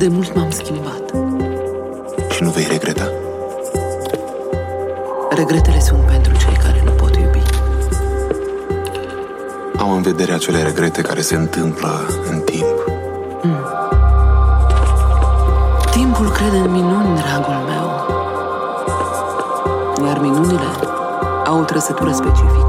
de mult m-am schimbat. Și nu vei regreta? Regretele sunt pentru cei care nu pot iubi. Am în vedere acele regrete care se întâmplă în timp. Mm. Timpul crede în minuni, dragul meu. Iar minunile au o trăsătură specifică.